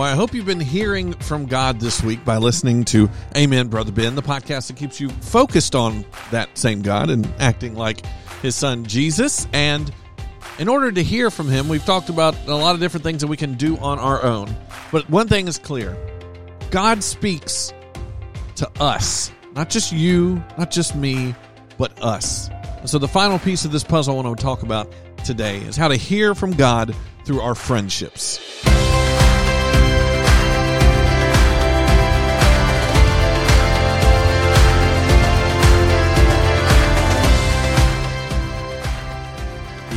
Well, I hope you've been hearing from God this week by listening to Amen, Brother Ben, the podcast that keeps you focused on that same God and acting like his son Jesus. And in order to hear from him, we've talked about a lot of different things that we can do on our own. But one thing is clear God speaks to us, not just you, not just me, but us. And so the final piece of this puzzle I want to talk about today is how to hear from God through our friendships.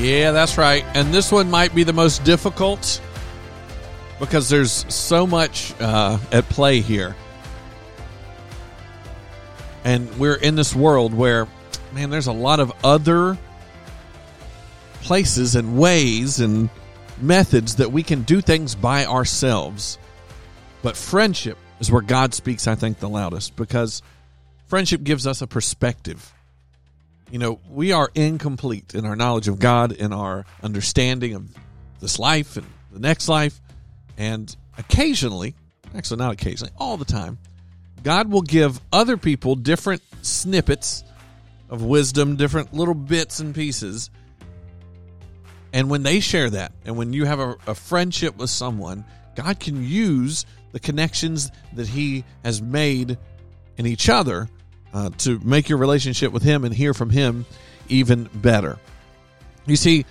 Yeah, that's right. And this one might be the most difficult because there's so much uh, at play here. And we're in this world where, man, there's a lot of other places and ways and methods that we can do things by ourselves. But friendship is where God speaks, I think, the loudest because friendship gives us a perspective you know, we are incomplete in our knowledge of God, in our understanding of this life and the next life. And occasionally, actually, not occasionally, all the time, God will give other people different snippets of wisdom, different little bits and pieces. And when they share that, and when you have a, a friendship with someone, God can use the connections that He has made in each other uh, to make your relationship with Him and hear from Him even better. You see,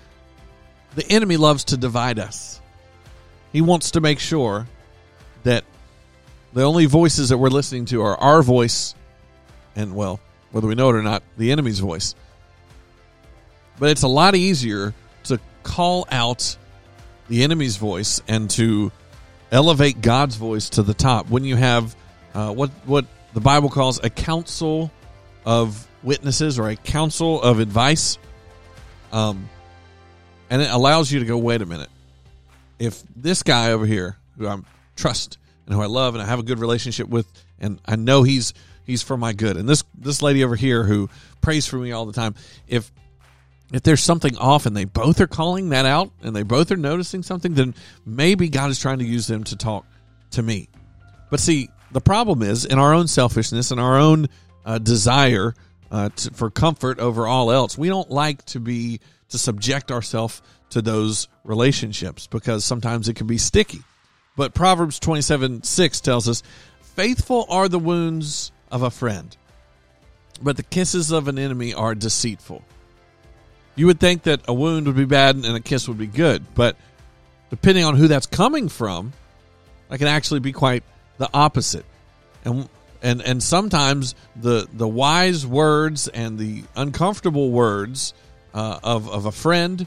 the enemy loves to divide us. He wants to make sure that the only voices that we're listening to are our voice and, well, whether we know it or not, the enemy's voice. But it's a lot easier to call out the enemy's voice and to elevate God's voice to the top when you have uh, what what the Bible calls a council of witnesses or a council of advice. Um, and it allows you to go, wait a minute. If this guy over here, who I trust and who I love and I have a good relationship with, and I know he's he's for my good, and this this lady over here who prays for me all the time, if if there's something off and they both are calling that out and they both are noticing something, then maybe God is trying to use them to talk to me. But see, the problem is in our own selfishness and our own uh, desire uh, to, for comfort over all else, we don't like to be to subject ourselves to those relationships because sometimes it can be sticky. But Proverbs 27 6 tells us, Faithful are the wounds of a friend, but the kisses of an enemy are deceitful. You would think that a wound would be bad and a kiss would be good, but depending on who that's coming from, that can actually be quite the opposite. And and and sometimes the the wise words and the uncomfortable words uh, of of a friend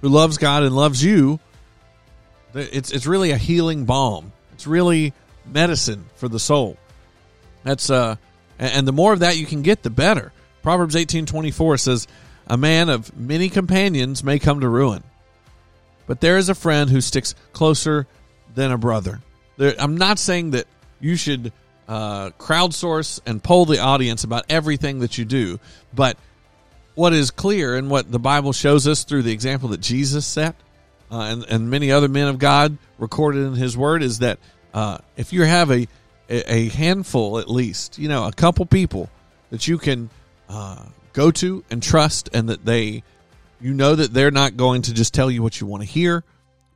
who loves God and loves you, it's it's really a healing balm. It's really medicine for the soul. That's uh, and the more of that you can get, the better. Proverbs eighteen twenty four says, "A man of many companions may come to ruin, but there is a friend who sticks closer than a brother." There, I'm not saying that you should uh, crowdsource and poll the audience about everything that you do, but what is clear and what the Bible shows us through the example that Jesus set uh, and, and many other men of God recorded in His Word is that uh, if you have a, a handful at least, you know, a couple people that you can uh, go to and trust, and that they, you know, that they're not going to just tell you what you want to hear,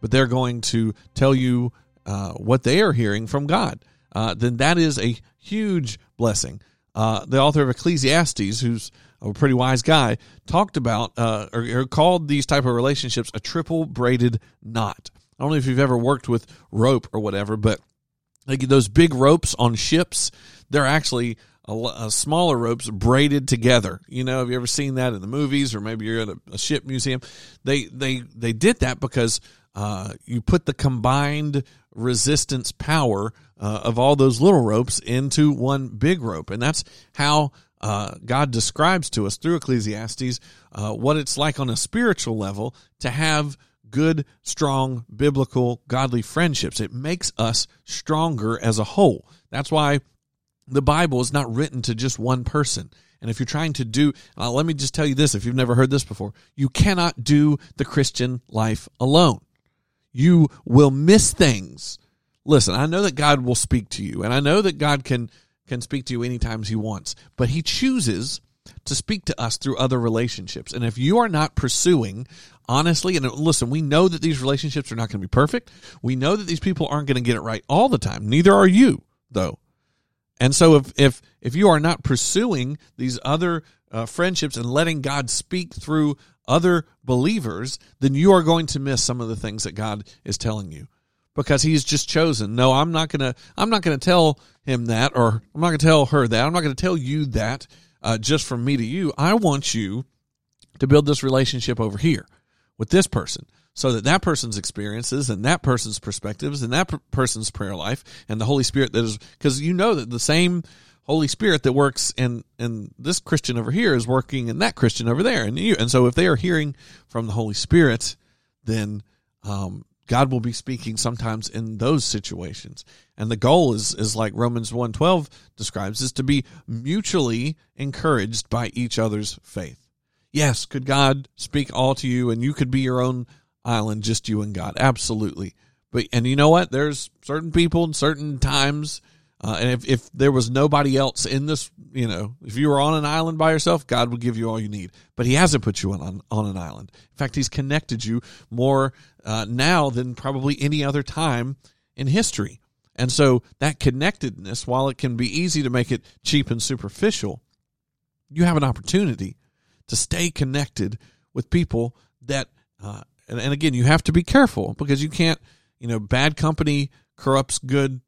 but they're going to tell you uh, what they are hearing from God, uh, then that is a huge blessing. Uh, the author of Ecclesiastes, who's a pretty wise guy, talked about uh, or, or, called these type of relationships a triple braided knot. I don't know if you've ever worked with rope or whatever, but like those big ropes on ships, they're actually a, a, smaller ropes braided together. You know, have you ever seen that in the movies, or maybe you're at a, a ship museum? They they they did that because uh, you put the combined resistance power uh, of all those little ropes into one big rope. And that's how uh, God describes to us through Ecclesiastes uh, what it's like on a spiritual level to have good, strong, biblical, godly friendships. It makes us stronger as a whole. That's why the Bible is not written to just one person. And if you're trying to do, uh, let me just tell you this if you've never heard this before, you cannot do the Christian life alone you will miss things listen, I know that God will speak to you, and I know that God can can speak to you anytime He wants, but He chooses to speak to us through other relationships. And if you are not pursuing honestly, and listen, we know that these relationships are not going to be perfect. We know that these people aren't going to get it right all the time. Neither are you, though. And so if if if you are not pursuing these other uh, friendships and letting God speak through other believers, then you are going to miss some of the things that God is telling you because he's just chosen. No, I'm not going to I'm not going to tell him that or I'm not going to tell her that. I'm not going to tell you that uh, just from me to you. I want you to build this relationship over here with this person so that that person's experiences and that person's perspectives and that per- person's prayer life and the Holy Spirit that is because you know that the same Holy Spirit that works in in this Christian over here is working in that Christian over there and you and so if they are hearing from the Holy Spirit then um, God will be speaking sometimes in those situations. And the goal is is like Romans 1:12 describes is to be mutually encouraged by each other's faith. Yes, could God speak all to you and you could be your own island just you and God. Absolutely. But and you know what? There's certain people and certain times uh, and if, if there was nobody else in this, you know, if you were on an island by yourself, God would give you all you need. But He hasn't put you on, on an island. In fact, He's connected you more uh, now than probably any other time in history. And so that connectedness, while it can be easy to make it cheap and superficial, you have an opportunity to stay connected with people that, uh, and, and again, you have to be careful because you can't, you know, bad company corrupts good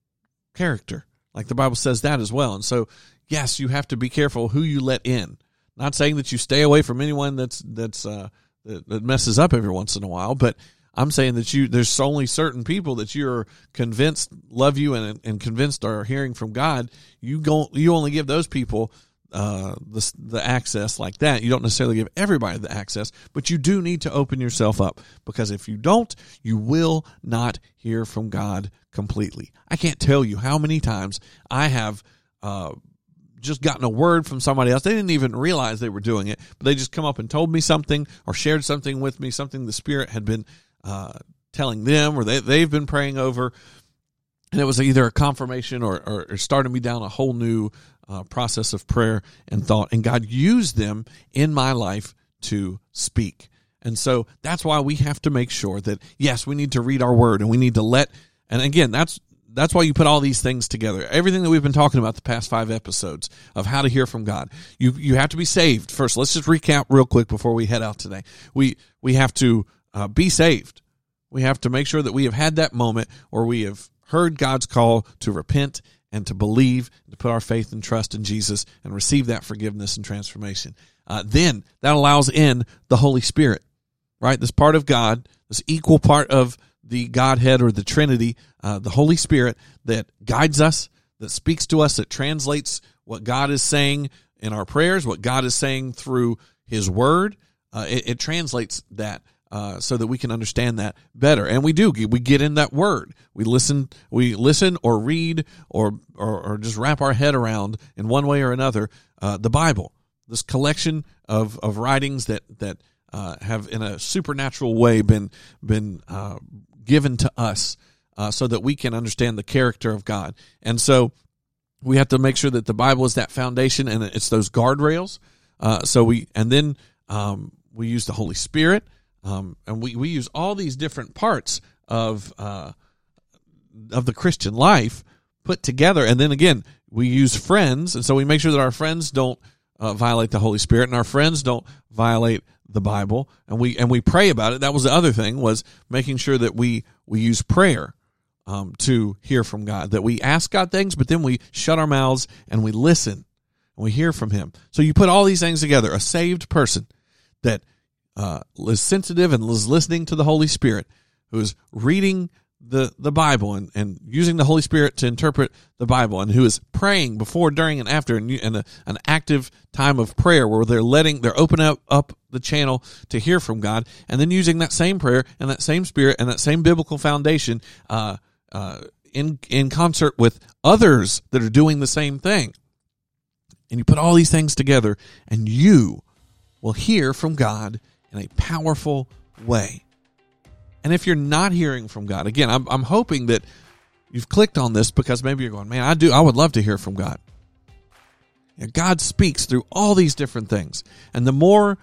character. Like the Bible says that as well. And so, yes, you have to be careful who you let in. Not saying that you stay away from anyone that's that's uh, that, messes up every once in a while, but I'm saying that you there's only certain people that you're convinced love you and and convinced are hearing from God. You go you only give those people uh, the the access like that. You don't necessarily give everybody the access, but you do need to open yourself up because if you don't, you will not hear from God completely. I can't tell you how many times I have uh, just gotten a word from somebody else. They didn't even realize they were doing it, but they just come up and told me something or shared something with me, something the Spirit had been uh, telling them or they, they've been praying over. And it was either a confirmation or, or, or starting me down a whole new uh, process of prayer and thought. And God used them in my life to speak. And so that's why we have to make sure that, yes, we need to read our word and we need to let and again, that's that's why you put all these things together. Everything that we've been talking about the past five episodes of how to hear from God. You you have to be saved first. Let's just recap real quick before we head out today. We we have to uh, be saved. We have to make sure that we have had that moment where we have heard God's call to repent and to believe, to put our faith and trust in Jesus and receive that forgiveness and transformation. Uh, then that allows in the Holy Spirit, right? This part of God, this equal part of the Godhead or the Trinity, uh, the Holy Spirit that guides us, that speaks to us, that translates what God is saying in our prayers, what God is saying through His Word. Uh, it, it, translates that uh, so that we can understand that better, and we do. We get in that Word. We listen. We listen or read or or, or just wrap our head around in one way or another uh, the Bible. This collection of of writings that that. Uh, have in a supernatural way been been uh, given to us uh, so that we can understand the character of God. And so we have to make sure that the Bible is that foundation and it's those guardrails. Uh, so we, and then um, we use the Holy Spirit, um, and we, we use all these different parts of uh, of the Christian life put together. And then again, we use friends, and so we make sure that our friends don't uh, violate the Holy Spirit, and our friends don't violate the Bible, and we and we pray about it. That was the other thing was making sure that we we use prayer um, to hear from God. That we ask God things, but then we shut our mouths and we listen and we hear from Him. So you put all these things together. A saved person that uh, is sensitive and is listening to the Holy Spirit, who is reading the, the Bible and, and using the Holy Spirit to interpret the Bible and who is praying before, during, and after and, and a, an active time of prayer where they're letting, they're opening up, up the channel to hear from God and then using that same prayer and that same spirit and that same biblical foundation, uh, uh, in, in concert with others that are doing the same thing. And you put all these things together and you will hear from God in a powerful way. And if you're not hearing from God, again, I'm, I'm hoping that you've clicked on this because maybe you're going, man, I do, I would love to hear from God. God speaks through all these different things. And the more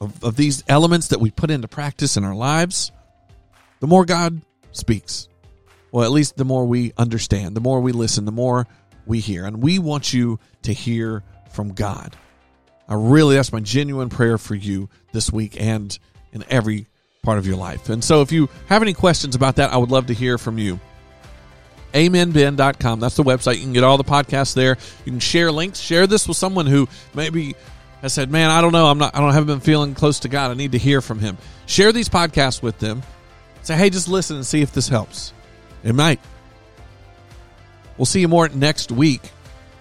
of, of these elements that we put into practice in our lives, the more God speaks. Well, at least the more we understand, the more we listen, the more we hear. And we want you to hear from God. I really, that's my genuine prayer for you this week and in every part of your life. And so if you have any questions about that, I would love to hear from you. AmenBen.com. That's the website. You can get all the podcasts there. You can share links. Share this with someone who maybe has said, "Man, I don't know. I'm not. I don't haven't been feeling close to God. I need to hear from Him." Share these podcasts with them. Say, "Hey, just listen and see if this helps." It might. We'll see you more next week.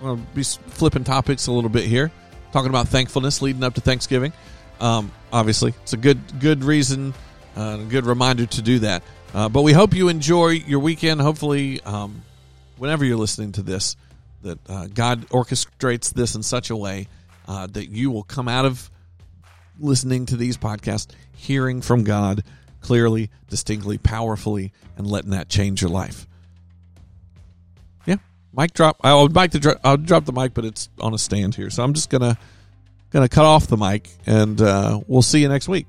To be flipping topics a little bit here, talking about thankfulness leading up to Thanksgiving. Um, obviously, it's a good good reason, uh, a good reminder to do that. Uh, but we hope you enjoy your weekend. Hopefully, um, whenever you're listening to this, that uh, God orchestrates this in such a way uh, that you will come out of listening to these podcasts hearing from God clearly, distinctly, powerfully, and letting that change your life. Mic drop. I would like to drop. I'll drop the mic, but it's on a stand here, so I'm just gonna gonna cut off the mic, and uh, we'll see you next week.